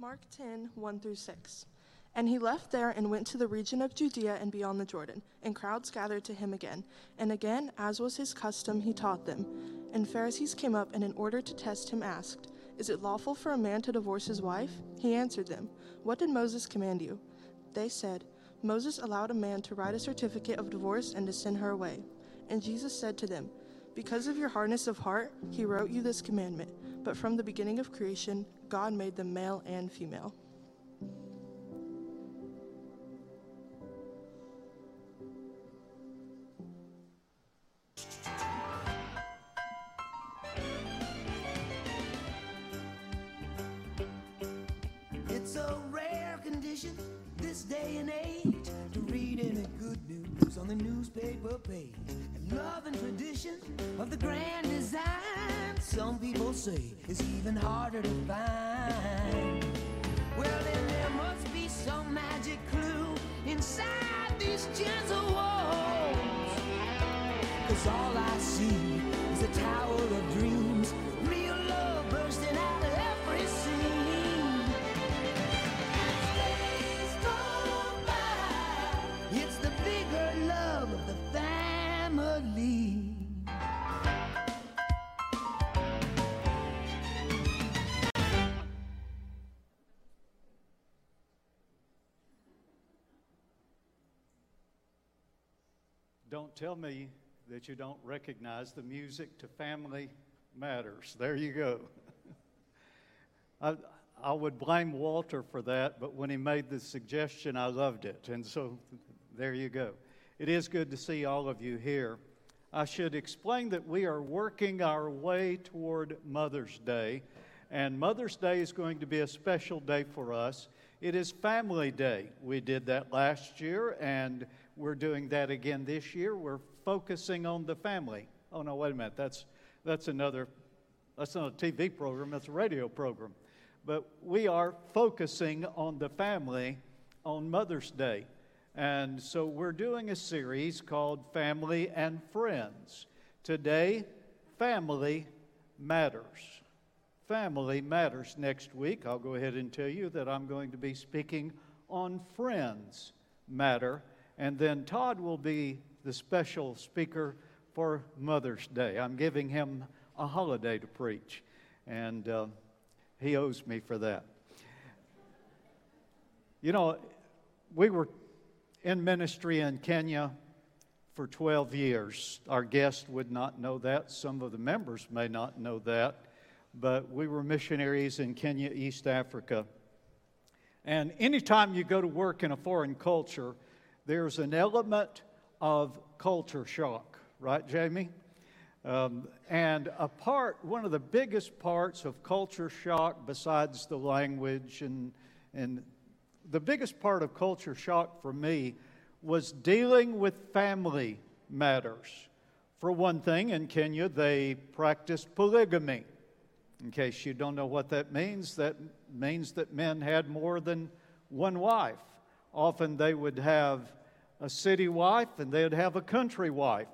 Mark 10, 1 through 6. And he left there and went to the region of Judea and beyond the Jordan, and crowds gathered to him again. And again, as was his custom, he taught them. And Pharisees came up and, in order to test him, asked, Is it lawful for a man to divorce his wife? He answered them, What did Moses command you? They said, Moses allowed a man to write a certificate of divorce and to send her away. And Jesus said to them, Because of your hardness of heart, he wrote you this commandment. But from the beginning of creation, God made them male and female. Tell me that you don't recognize the music to Family Matters. There you go. I, I would blame Walter for that, but when he made the suggestion, I loved it. And so there you go. It is good to see all of you here. I should explain that we are working our way toward Mother's Day, and Mother's Day is going to be a special day for us. It is Family Day. We did that last year, and we're doing that again this year. We're focusing on the family. Oh no, wait a minute. That's that's another that's not a TV program, that's a radio program. But we are focusing on the family on Mother's Day. And so we're doing a series called Family and Friends. Today, family matters. Family matters. Next week, I'll go ahead and tell you that I'm going to be speaking on friends matter. And then Todd will be the special speaker for Mother's Day. I'm giving him a holiday to preach, and uh, he owes me for that. You know, we were in ministry in Kenya for 12 years. Our guests would not know that. Some of the members may not know that. But we were missionaries in Kenya, East Africa. And anytime you go to work in a foreign culture, there's an element of culture shock, right, Jamie? Um, and a part, one of the biggest parts of culture shock, besides the language and, and the biggest part of culture shock for me was dealing with family matters. For one thing, in Kenya, they practiced polygamy. In case you don't know what that means, that means that men had more than one wife. Often they would have a city wife and they'd have a country wife.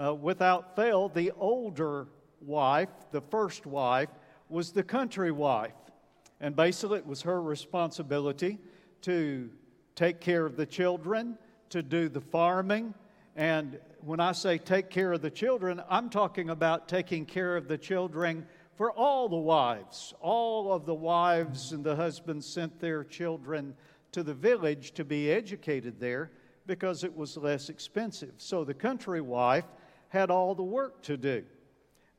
Uh, without fail, the older wife, the first wife, was the country wife. And basically, it was her responsibility to take care of the children, to do the farming. And when I say take care of the children, I'm talking about taking care of the children for all the wives. All of the wives and the husbands sent their children to the village to be educated there because it was less expensive. So the country wife had all the work to do.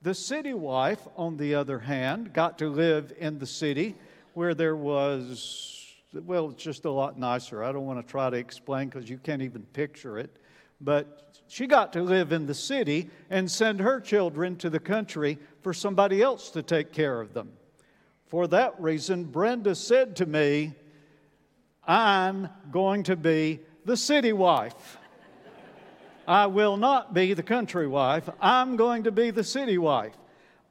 The city wife, on the other hand, got to live in the city where there was, well, it's just a lot nicer. I don't want to try to explain because you can't even picture it. But she got to live in the city and send her children to the country for somebody else to take care of them. For that reason, Brenda said to me, I'm going to be the city wife. I will not be the country wife. I'm going to be the city wife.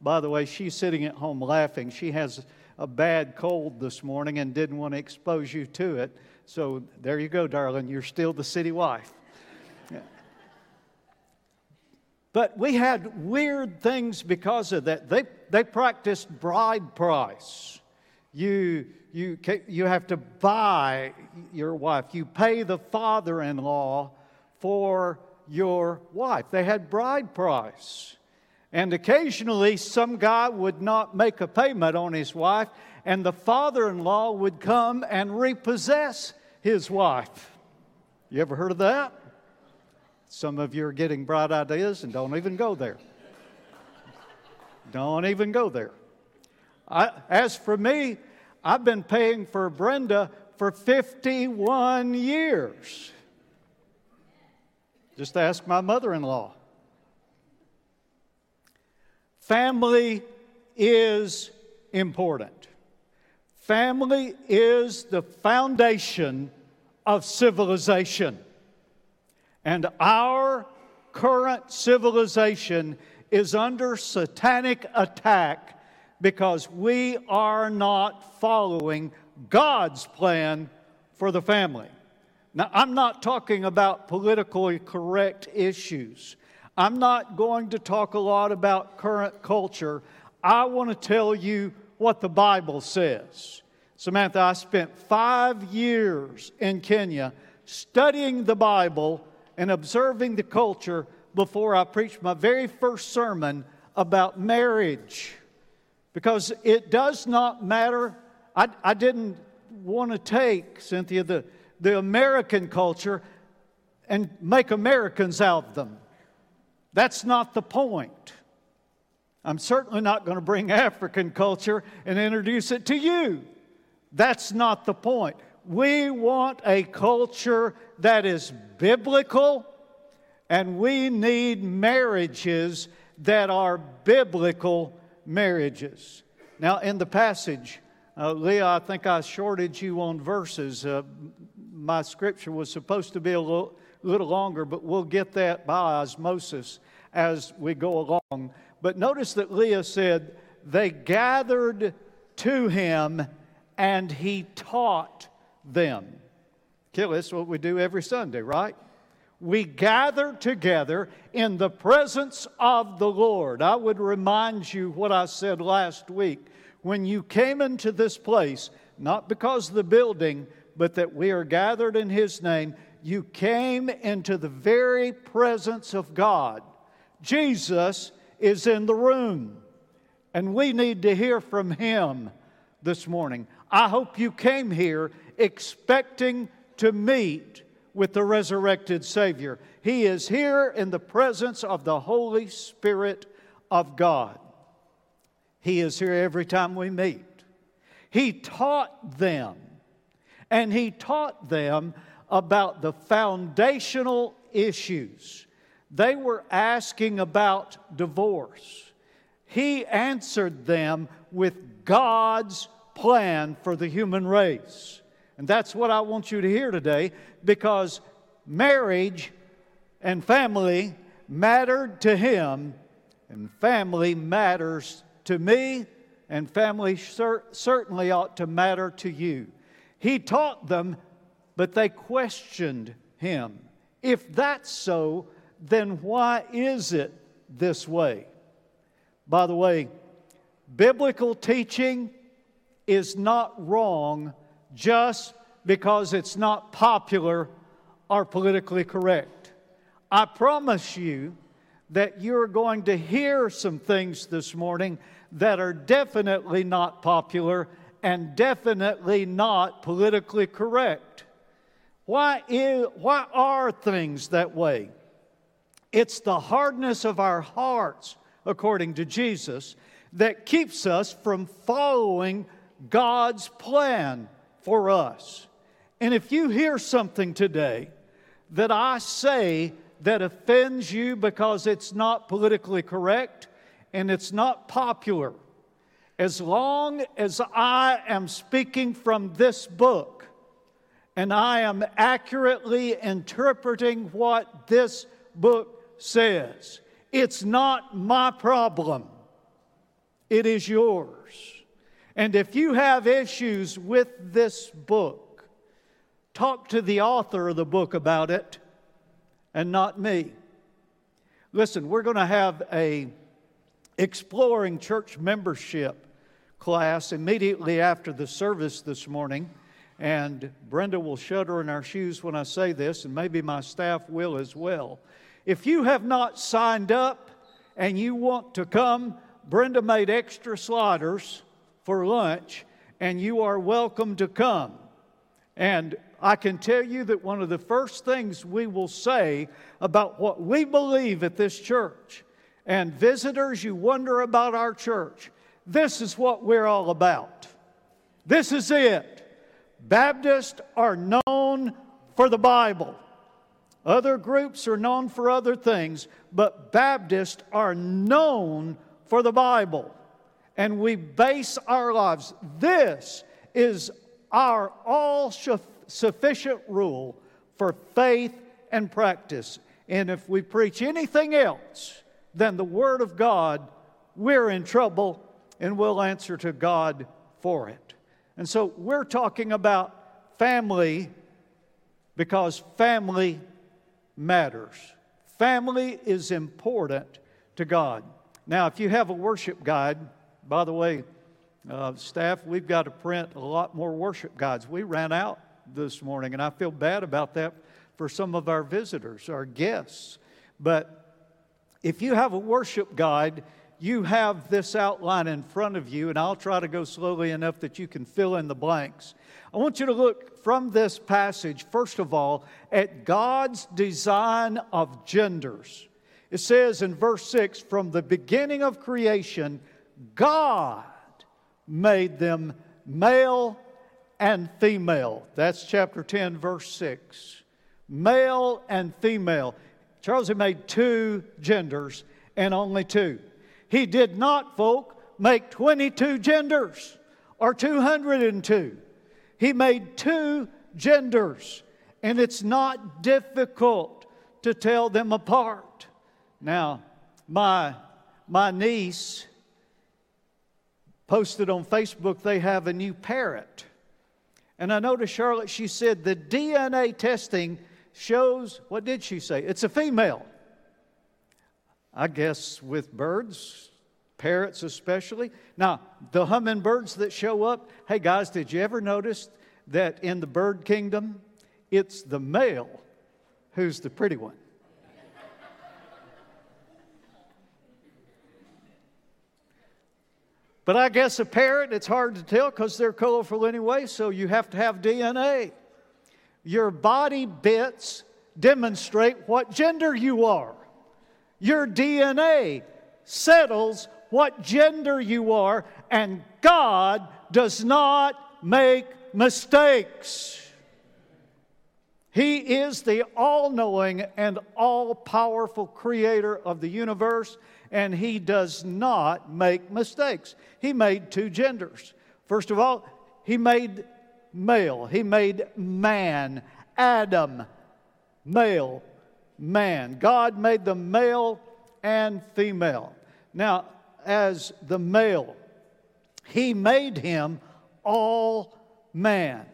By the way, she's sitting at home laughing. She has a bad cold this morning and didn't want to expose you to it. So there you go, darling. You're still the city wife. But we had weird things because of that. They, they practiced bride price. You, you, you have to buy your wife. You pay the father in law for your wife. They had bride price. And occasionally, some guy would not make a payment on his wife, and the father in law would come and repossess his wife. You ever heard of that? Some of you are getting bright ideas and don't even go there. don't even go there. I, as for me, I've been paying for Brenda for 51 years. Just ask my mother in law. Family is important. Family is the foundation of civilization. And our current civilization is under satanic attack because we are not following God's plan for the family. Now, I'm not talking about politically correct issues. I'm not going to talk a lot about current culture. I want to tell you what the Bible says. Samantha, I spent five years in Kenya studying the Bible and observing the culture before I preached my very first sermon about marriage. Because it does not matter. I, I didn't want to take, Cynthia, the, the American culture and make Americans out of them. That's not the point. I'm certainly not going to bring African culture and introduce it to you. That's not the point. We want a culture that is biblical, and we need marriages that are biblical marriages. Now, in the passage, uh, Leah, I think I shorted you on verses. Uh, my scripture was supposed to be a little, little longer, but we'll get that by osmosis as we go along. But notice that Leah said, They gathered to him and he taught them. Okay, that's what we do every Sunday, right? We gather together in the presence of the Lord. I would remind you what I said last week. When you came into this place, not because of the building, but that we are gathered in His name, you came into the very presence of God. Jesus is in the room, and we need to hear from Him this morning. I hope you came here expecting to meet with the resurrected Savior. He is here in the presence of the Holy Spirit of God. He is here every time we meet. He taught them, and He taught them about the foundational issues. They were asking about divorce. He answered them with God's plan for the human race. And that's what I want you to hear today because marriage and family mattered to him, and family matters to me, and family cer- certainly ought to matter to you. He taught them, but they questioned him. If that's so, then why is it this way? By the way, biblical teaching is not wrong just because it's not popular or politically correct. I promise you that you're going to hear some things this morning that are definitely not popular and definitely not politically correct. Why, is, why are things that way? It's the hardness of our hearts, according to Jesus, that keeps us from following God's plan for us. And if you hear something today that I say that offends you because it's not politically correct and it's not popular, as long as I am speaking from this book and I am accurately interpreting what this book says, it's not my problem, it is yours. And if you have issues with this book, talk to the author of the book about it and not me. Listen, we're going to have a exploring church membership class immediately after the service this morning. And Brenda will shudder in our shoes when I say this, and maybe my staff will as well. If you have not signed up and you want to come, Brenda made extra sliders for lunch, and you are welcome to come. And I can tell you that one of the first things we will say about what we believe at this church, and visitors, you wonder about our church, this is what we're all about. This is it. Baptists are known for the Bible. Other groups are known for other things, but Baptists are known for the Bible. And we base our lives. This is our all sufficient rule for faith and practice. And if we preach anything else than the Word of God, we're in trouble and we'll answer to God for it. And so we're talking about family because family matters. Family is important to God. Now, if you have a worship guide, by the way, uh, staff, we've got to print a lot more worship guides. We ran out this morning, and I feel bad about that for some of our visitors, our guests. But if you have a worship guide, you have this outline in front of you, and I'll try to go slowly enough that you can fill in the blanks. I want you to look from this passage, first of all, at God's design of genders. It says in verse 6 from the beginning of creation, God made them male and female. That's chapter 10, verse 6. Male and female. Charles had made two genders and only two. He did not, folk, make 22 genders or 202. He made two genders, and it's not difficult to tell them apart. Now, my, my niece posted on Facebook they have a new parrot. And I noticed Charlotte, she said the DNA testing shows, what did she say? It's a female. I guess with birds, parrots especially. Now, the hummingbirds that show up, hey guys, did you ever notice that in the bird kingdom, it's the male who's the pretty one? But I guess a parrot, it's hard to tell because they're colorful anyway, so you have to have DNA. Your body bits demonstrate what gender you are. Your DNA settles what gender you are, and God does not make mistakes. He is the all knowing and all powerful creator of the universe, and He does not make mistakes. He made two genders. First of all, He made male, He made man, Adam, male, man. God made the male and female. Now, as the male, He made him all man.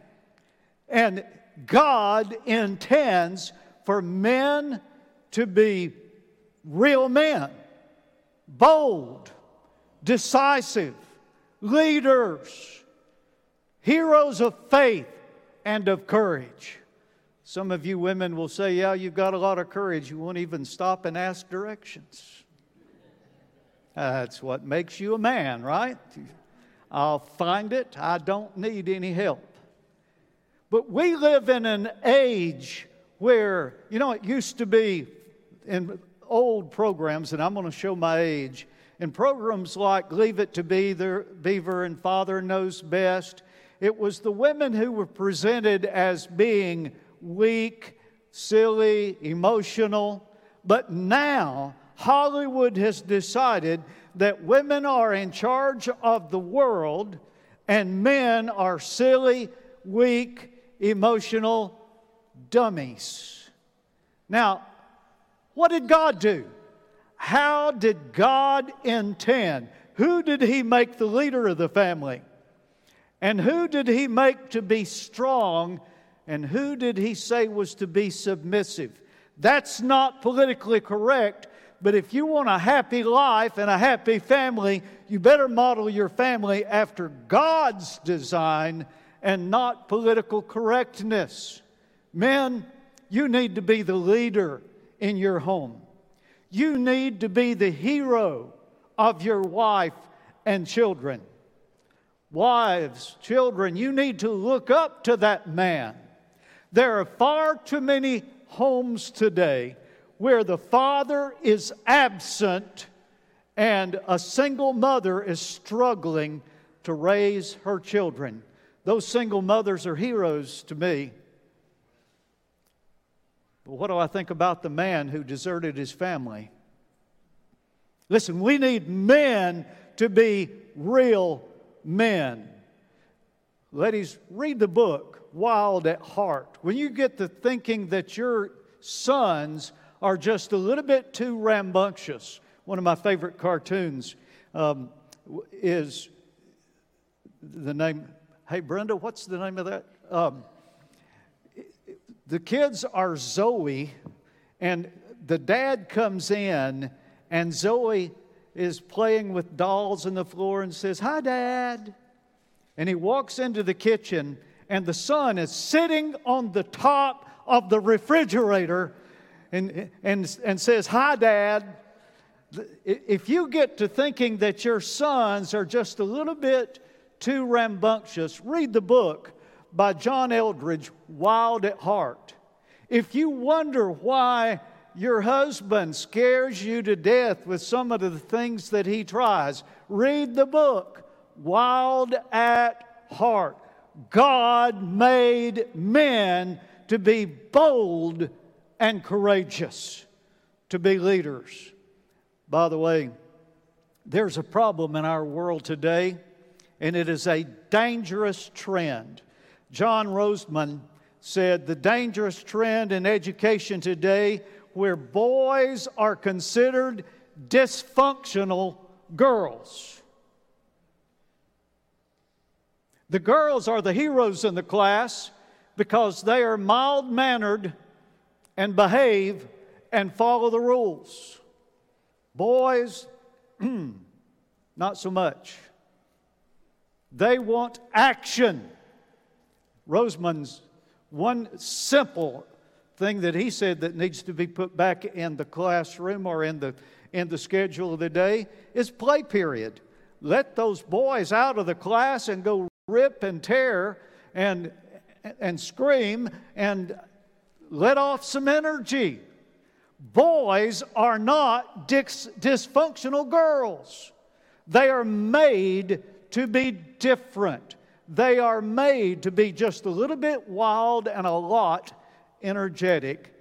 And God intends for men to be real men, bold, decisive, leaders, heroes of faith and of courage. Some of you women will say, Yeah, you've got a lot of courage. You won't even stop and ask directions. That's what makes you a man, right? I'll find it. I don't need any help. But we live in an age where, you know, it used to be in old programs, and I'm going to show my age, in programs like Leave It to Beaver, Beaver and Father Knows Best, it was the women who were presented as being weak, silly, emotional. But now, Hollywood has decided that women are in charge of the world and men are silly, weak, emotional dummies. Now, what did God do? How did God intend? Who did He make the leader of the family? And who did He make to be strong? And who did He say was to be submissive? That's not politically correct But if you want a happy life and a happy family, you better model your family after God's design and not political correctness. Men, you need to be the leader in your home. You need to be the hero of your wife and children. Wives, children, you need to look up to that man. There are far too many homes today where the father is absent and a single mother is struggling to raise her children. Those single mothers are heroes to me. But what do I think about the man who deserted his family? Listen, we need men to be real men. Ladies, read the book, Wild at Heart. When you get to thinking that your sons are just a little bit too rambunctious, one of my favorite cartoons um, is the name, hey Brenda, what's the name of that? Um, the kids are Zoe, and the dad comes in, and Zoe is playing with dolls on the floor and says, Hi, Dad. And he walks into the kitchen, and the son is sitting on the top of the refrigerator and, and, and says, Hi, Dad. If you get to thinking that your sons are just a little bit too rambunctious, read the book by John Eldredge, Wild at Heart. If you wonder why your husband scares you to death with some of the things that he tries, read the book, Wild at Heart. God made men to be bold and courageous, to be leaders. By the way, there's a problem in our world today, and it is a dangerous trend. John Rosemond said the dangerous trend in education today where boys are considered dysfunctional girls. The girls are the heroes in the class because they are mild mannered and behave and follow the rules. Boys, not so much. They want action. Rosemond's one simple thing that he said that needs to be put back in the classroom or in the, in the schedule of the day is play period. Let those boys out of the class and go rip and tear and, and scream and let off some energy. Boys are not dis- dysfunctional girls. They are made to be different. They are made to be just a little bit wild and a lot energetic.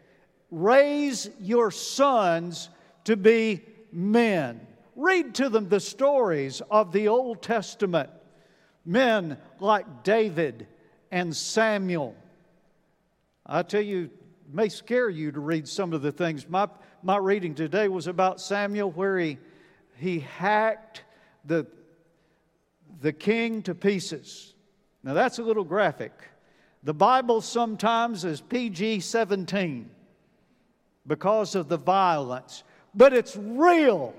Raise your sons to be men. Read to them the stories of the Old Testament. Men like David and Samuel. I tell you, it may scare you to read some of the things. My, my reading today was about Samuel, where he, he hacked the, the king to pieces. Now, that's a little graphic. The Bible sometimes is PG 17 because of the violence, but it's real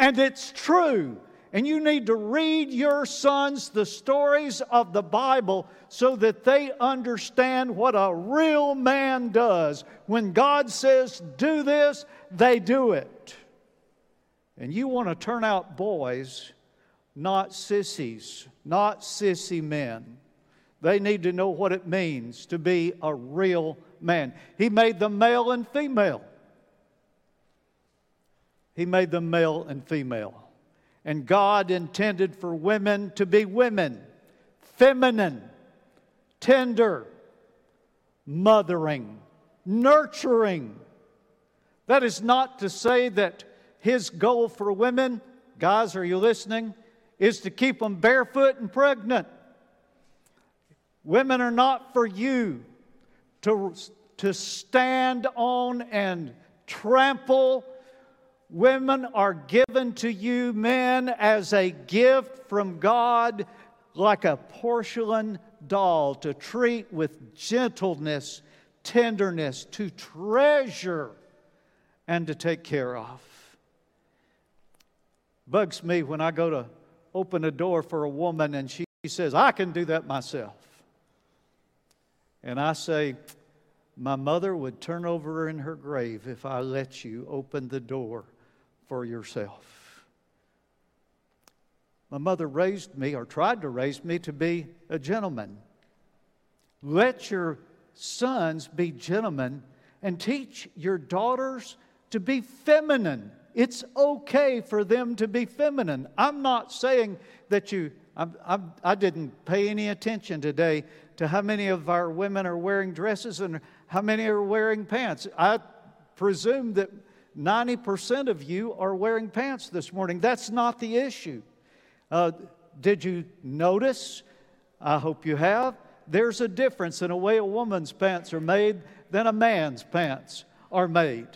and it's true. And you need to read your sons the stories of the Bible so that they understand what a real man does. When God says, do this, they do it. And you want to turn out boys not sissies, not sissy men. They need to know what it means to be a real man. He made them male and female. He made them male and female. And God intended for women to be women, feminine, tender, mothering, nurturing. That is not to say that His goal for women, guys, are you listening? Is to keep them barefoot and pregnant. Women are not for you to, to stand on and trample. Women are given to you, men, as a gift from God, like a porcelain doll, to treat with gentleness, tenderness, to treasure and to take care of. Bugs me when I go to open a door for a woman and she says, I can do that myself. And I say, My mother would turn over in her grave if I let you open the door for yourself. My mother raised me, or tried to raise me, to be a gentleman. Let your sons be gentlemen and teach your daughters to be feminine. It's okay for them to be feminine. I'm not saying that you, I'm, I'm, I did not pay any attention today to how many of our women are wearing dresses and how many are wearing pants. I presume that 90% of you are wearing pants this morning. That's not the issue. Uh, did you notice? I hope you have there's a difference in the way a woman's pants are made than a man's pants are made.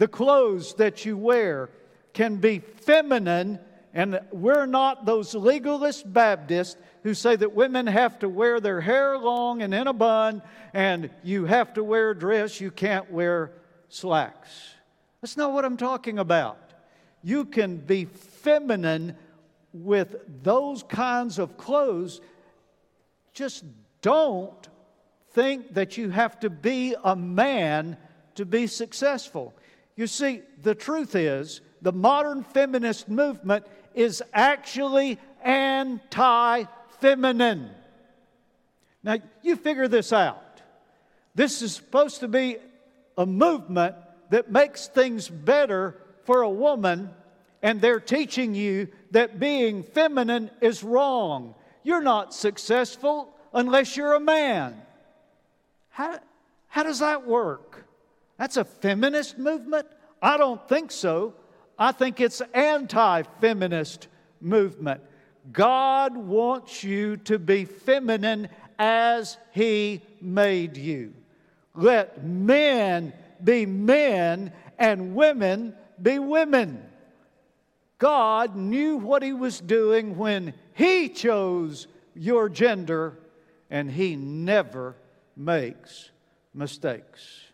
The clothes that you wear can be feminine, and we're not those legalist Baptists who say that women have to wear their hair long and in a bun, and you have to wear a dress, you can't wear slacks. That's not what I'm talking about. You can be feminine with those kinds of clothes. Just don't think that you have to be a man to be successful. You see, the truth is, the modern feminist movement is actually anti feminine. Now, you figure this out. This is supposed to be a movement that makes things better for a woman, and they're teaching you that being feminine is wrong. You're not successful unless you're a man. How, how does that work? That's a feminist movement? I don't think so. I think it's anti feminist movement. God wants you to be feminine as He made you. Let men be men and women be women. God knew what He was doing when He chose your gender and he never makes mistakes.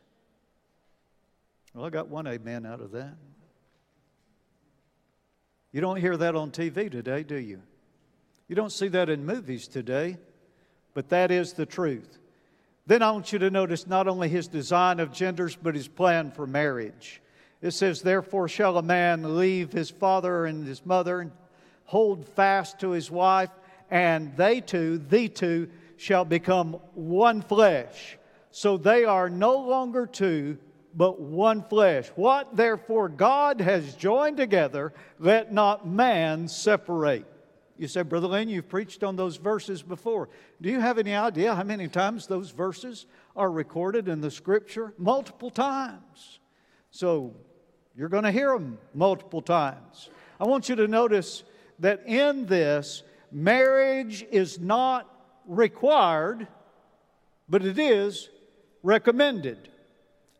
Well, I got one amen out of that. You don't hear that on TV today, do you? You don't see that in movies today, but that is the truth. Then I want you to notice not only his design of genders, but his plan for marriage. It says, Therefore shall a man leave his father and his mother and hold fast to his wife, and they two, the two, shall become one flesh. So they are no longer two, but one flesh. What therefore God has joined together, let not man separate. You say, Brother Lane, you've preached on those verses before. Do you have any idea how many times those verses are recorded in the scripture? Multiple times. So you're going to hear them multiple times. I want you to notice that in this, marriage is not required, but it is recommended.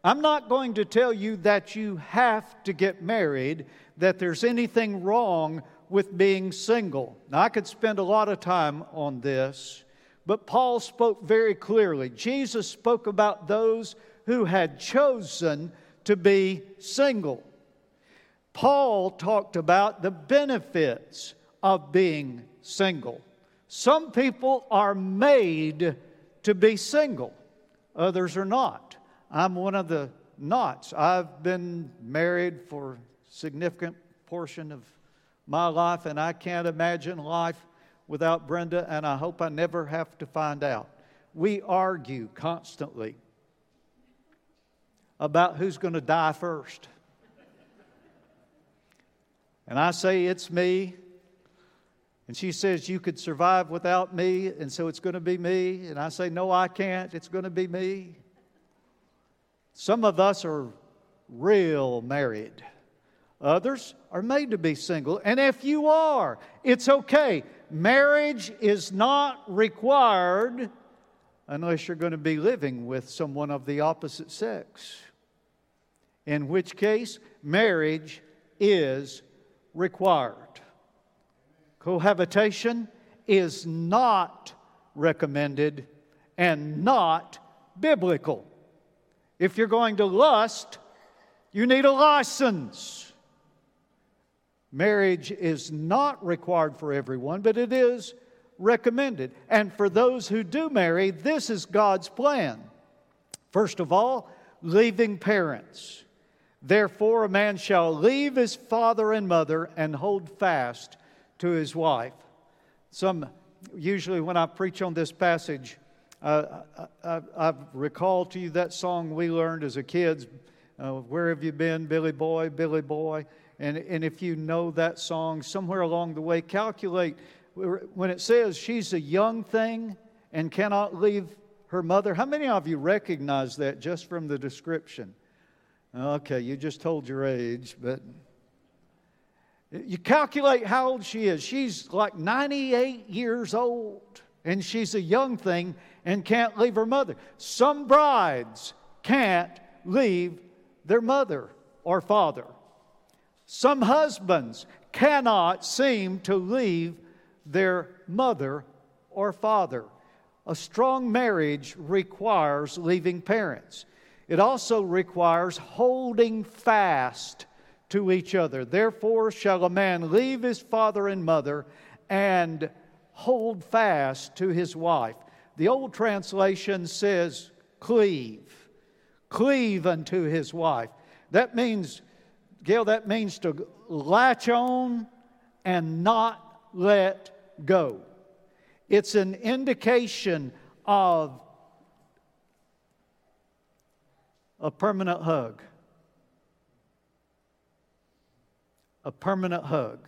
I'm not going to tell you that you have to get married, that there's anything wrong with being single. Now, I could spend a lot of time on this, but Paul spoke very clearly. Jesus spoke about those who had chosen to be single. Paul talked about the benefits of being single. Some people are made to be single, others are not. I'm one of the nots. I've been married for a significant portion of my life, and I can't imagine life without Brenda, and I hope I never have to find out. We argue constantly about who's going to die first. And I say it's me, and she says, You could survive without me, and so it's going to be me. And I say, No, I can't. It's going to be me. Some of us are real married, others are made to be single. And if you are, it's okay. Marriage is not required unless you're going to be living with someone of the opposite sex, in which case, marriage is required cohabitation is not recommended and not biblical. If you're going to lust, You need a license. Marriage is not required for everyone, but it is recommended. And for those who do marry, this is God's plan. First of all, leaving parents. Therefore, a man shall leave his father and mother and hold fast to his wife. Some, usually, when I preach on this passage, uh, I, I, to you that song we learned as a kids. Uh, Where have you been, Billy Boy, Billy Boy? And, and if you know that song, somewhere along the way, calculate when it says she's a young thing and cannot leave her mother. How many of you recognize that just from the description? Okay, you just told your age, but you calculate how old she is. She's like 98 years old, and she's a young thing and can't leave her mother. Some brides can't leave their mother or father. Some husbands cannot seem to leave their mother or father. A strong marriage requires leaving parents. It also requires holding fast to each other. Therefore, shall a man leave his father and mother and hold fast to his wife. The old translation says, cleave. Cleave unto his wife. That means, Gail, that means to latch on and not let go. It's an indication of a permanent hug. A permanent hug.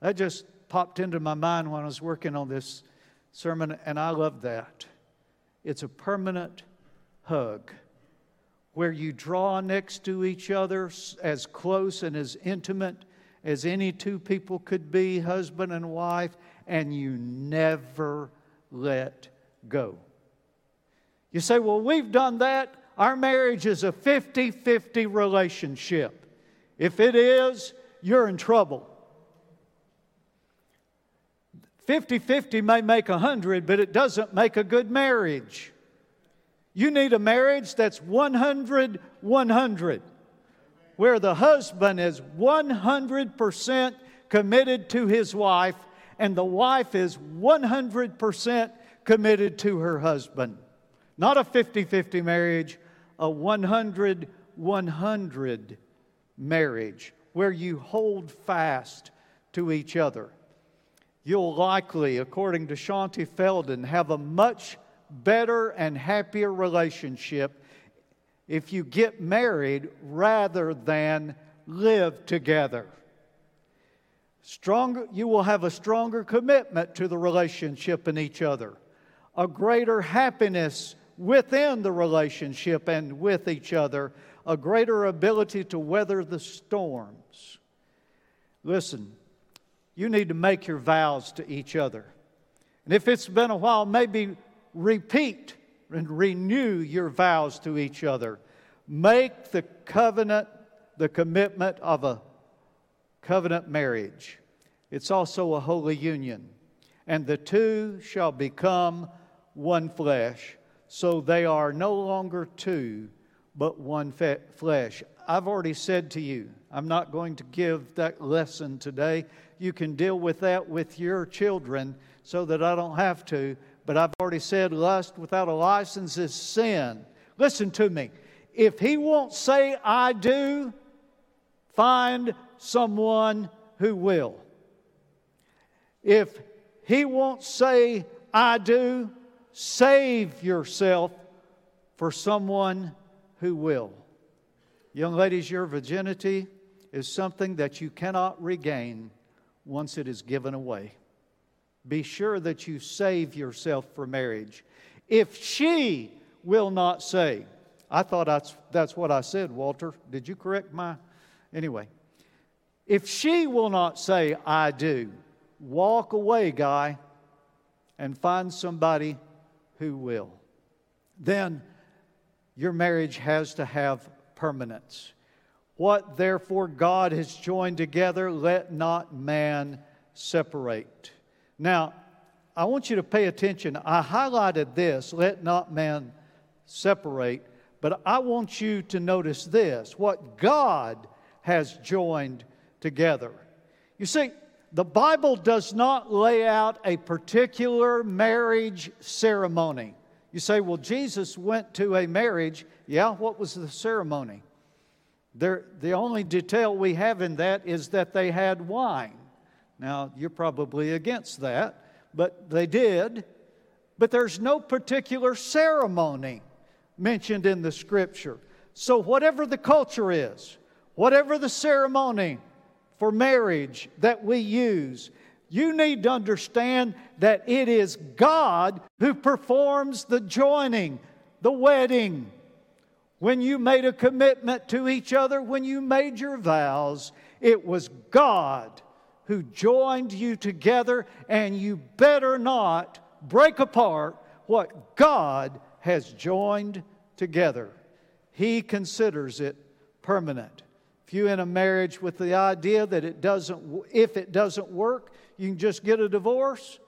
That just popped into my mind when I was working on this sermon, and I love that. It's a permanent hug where you draw next to each other as close and as intimate as any two people could be, husband and wife, and you never let go. You say, Well, we've done that. Our marriage is a 50 50 relationship. If it is, you're in trouble. 50 50 may make 100, but it doesn't make a good marriage. You need a marriage that's 100 100, where the husband is 100% committed to his wife and the wife is 100% committed to her husband. Not a 50 50 marriage, a 100 100 marriage where you hold fast to each other. You'll likely, according to Shaunti Feldhahn, have a much better and happier relationship if you get married rather than live together. Stronger, you will have a stronger commitment to the relationship and each other, a greater happiness within the relationship and with each other, a greater ability to weather the storms. Listen, you need to make your vows to each other. And if it's been a while, maybe repeat and renew your vows to each other. Make the covenant the commitment of a covenant marriage. It's also a holy union. And the two shall become one flesh. So they are no longer two, but one fe- flesh. I've already said to you, I'm not going to give that lesson today. You can deal with that with your children so that I don't have to. But I've already said lust without a license is sin. Listen to me. If he won't say, I do, find someone who will. If he won't say, I do, save yourself for someone who will. Young ladies, your virginity is something that you cannot regain once it is given away. Be sure that you save yourself for marriage. If she will not say, I thought that's, that's what I said, Walter. Did you correct my? Anyway, if she will not say, I do, walk away, guy, and find somebody who will. Then your marriage has to have permanence. What therefore God has joined together, let not man separate. Now, I want you to pay attention. I highlighted this, let not man separate, But I want you to notice this what God has joined together. You see, the Bible does not lay out a particular marriage ceremony. You say, well, Jesus went to a marriage. Yeah, what was the ceremony? The only detail we have in that is that they had wine. Now, you're probably against that, but they did. But there's no particular ceremony mentioned in the scripture. So, whatever the culture is, whatever the ceremony for marriage that we use, you need to understand that it is God who performs the joining, the wedding. When you made a commitment to each other, when you made your vows, it was God who joined you together, and you better not break apart what God has joined together. He considers it permanent. If you're in a marriage with the idea that it doesn't, if it doesn't work, you can just get a divorce,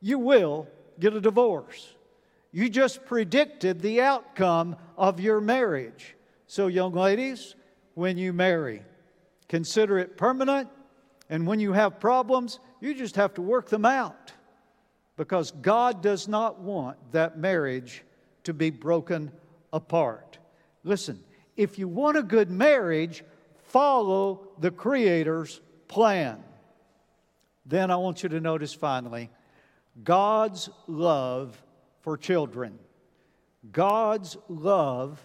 you will get a divorce. You just predicted the outcome of your marriage. So, young ladies, when you marry, consider it permanent, and when you have problems, you just have to work them out because God does not want that marriage to be broken apart. Listen, if you want a good marriage, follow the Creator's plan. Then I want you to notice finally God's love for children. God's love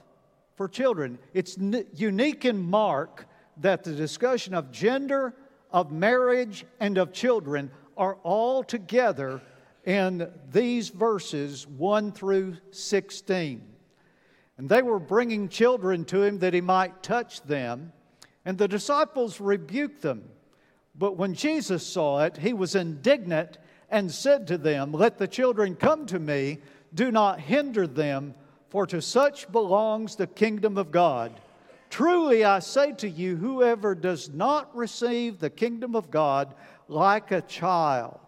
for children. It's n- unique in Mark that the discussion of gender, of marriage, and of children are all together in these verses 1 through 16. And they were bringing children to him that he might touch them. And the disciples rebuked them. But when Jesus saw it, he was indignant and said to them, Let the children come to me, do not hinder them, for to such belongs the kingdom of God. Truly I say to you, whoever does not receive the kingdom of God like a child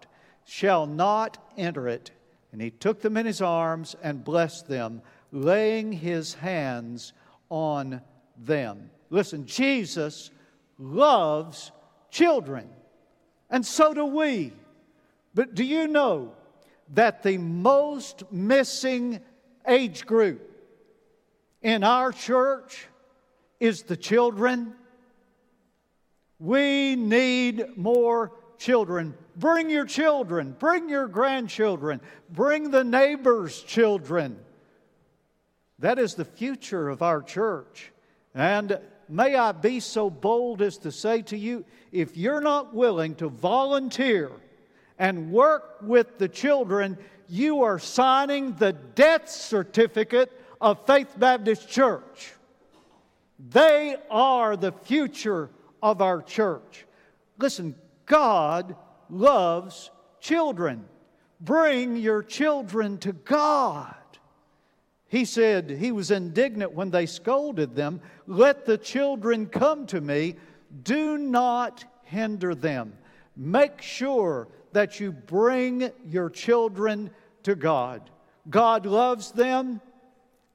shall not enter it. And he took them in his arms and blessed them laying his hands on them. Listen, Jesus loves children, and so do we. But do you know that the most missing age group in our church is the children? We need more children. Bring your children, bring your grandchildren, bring the neighbor's children. That is the future of our church. And may I be so bold as to say to you if you're not willing to volunteer and work with the children, you are signing the death certificate of Faith Baptist Church. They are the future of our church. Listen, God loves children. Bring your children to God. He said he was indignant when they scolded them. Let the children come to me. Do not hinder them. Make sure that you bring your children to God. God loves them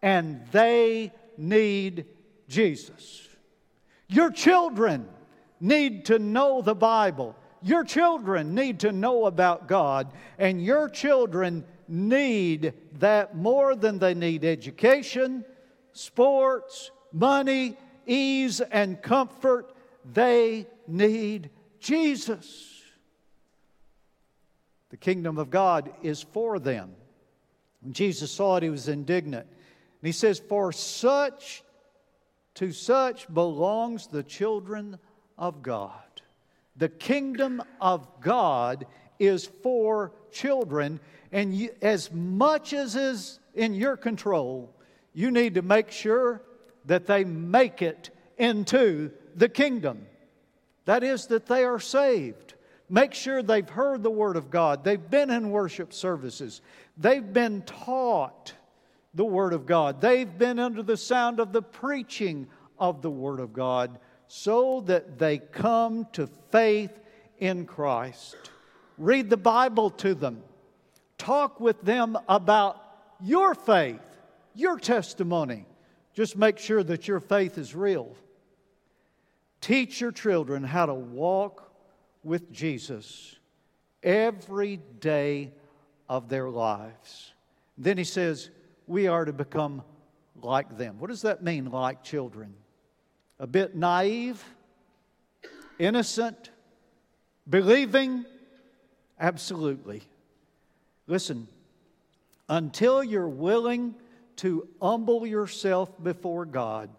and they need Jesus. Your children need to know the Bible. Your children need to know about God, and your children need that more than they need education, sports, money, ease, and comfort. They need Jesus. The kingdom of God is for them. When Jesus saw it, he was indignant. And he says, For such, to such belongs the children of God. The kingdom of God is for children, and you, as much as is in your control, you need to make sure that they make it into the kingdom. That is, that they are saved. Make sure they've heard the Word of God. They've been in worship services. They've been taught the Word of God. They've been under the sound of the preaching of the Word of God so that they come to faith in Christ. Read the Bible to them. Talk with them about your faith, your testimony. Just make sure that your faith is real. Teach your children how to walk with Jesus every day of their lives. Then he says, We are to become like them. What does that mean, like children? A bit naive, innocent, believing? Absolutely. Listen, until you're willing to humble yourself before God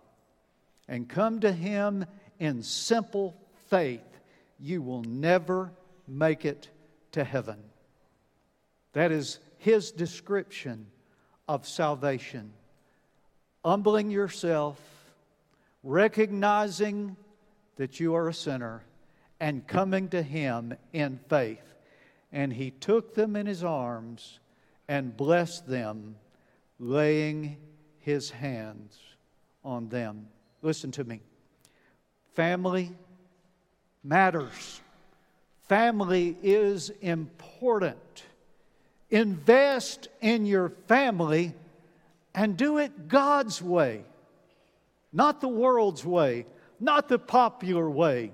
and come to Him in simple faith, you will never make it to heaven. That is His description of salvation. Humbling yourself, recognizing that you are a sinner, and coming to Him in faith. And He took them in His arms and blessed them, laying His hands on them. Listen to me. Family matters. Family is important. Invest in your family and do it God's way, not the world's way, not the popular way.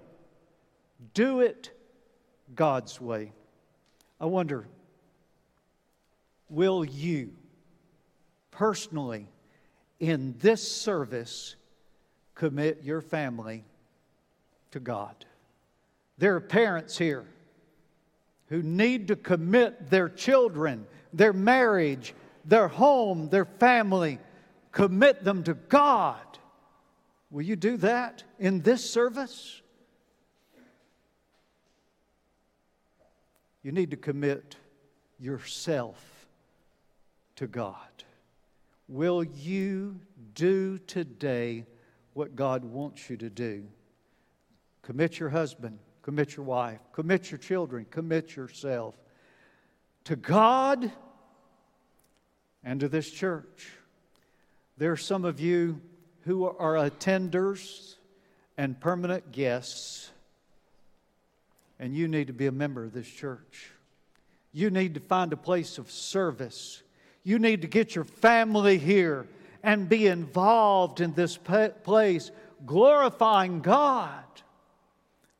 Do it God's way. I wonder, will you personally in this service commit your family to God? There are parents here who need to commit their children, their marriage, their home, their family, commit them to God. Will you do that in this service? You need to commit yourself to God. Will you do today what God wants you to do? Commit your husband, commit your wife, commit your children, commit yourself to God and to this church. There are some of you who are attenders and permanent guests, and you need to be a member of this church. You need to find a place of service. You need to get your family here and be involved in this place, glorifying God.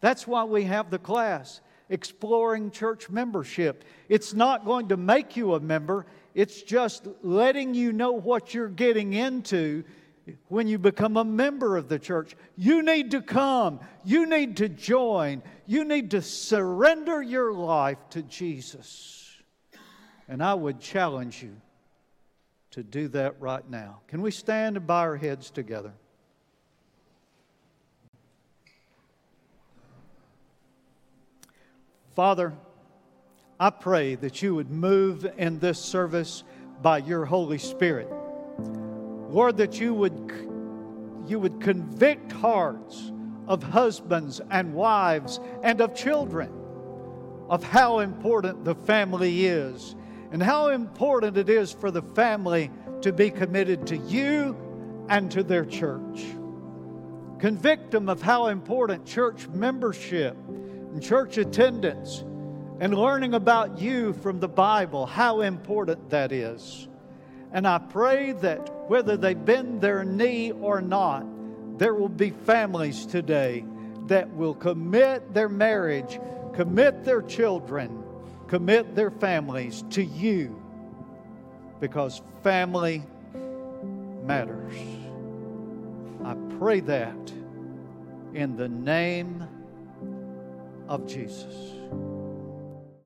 That's why we have the class, Exploring Church Membership. It's not going to make you a member, it's just letting you know what you're getting into when you become a member of the church. You need to come, you need to join, you need to surrender your life to Jesus. And I would challenge you to do that right now. Can we stand and bow our heads together? Father, I pray that you would move in this service by your Holy Spirit. Lord, that you would, you would convict hearts of husbands and wives and of children of how important the family is and how important it is for the family to be committed to you and to their church. Convict them of how important church membership and church attendance and learning about you from the Bible, how important that is. And I pray that whether they bend their knee or not, there will be families today that will commit their marriage, commit their children, commit their families to you because family matters. I pray that in the name of Jesus.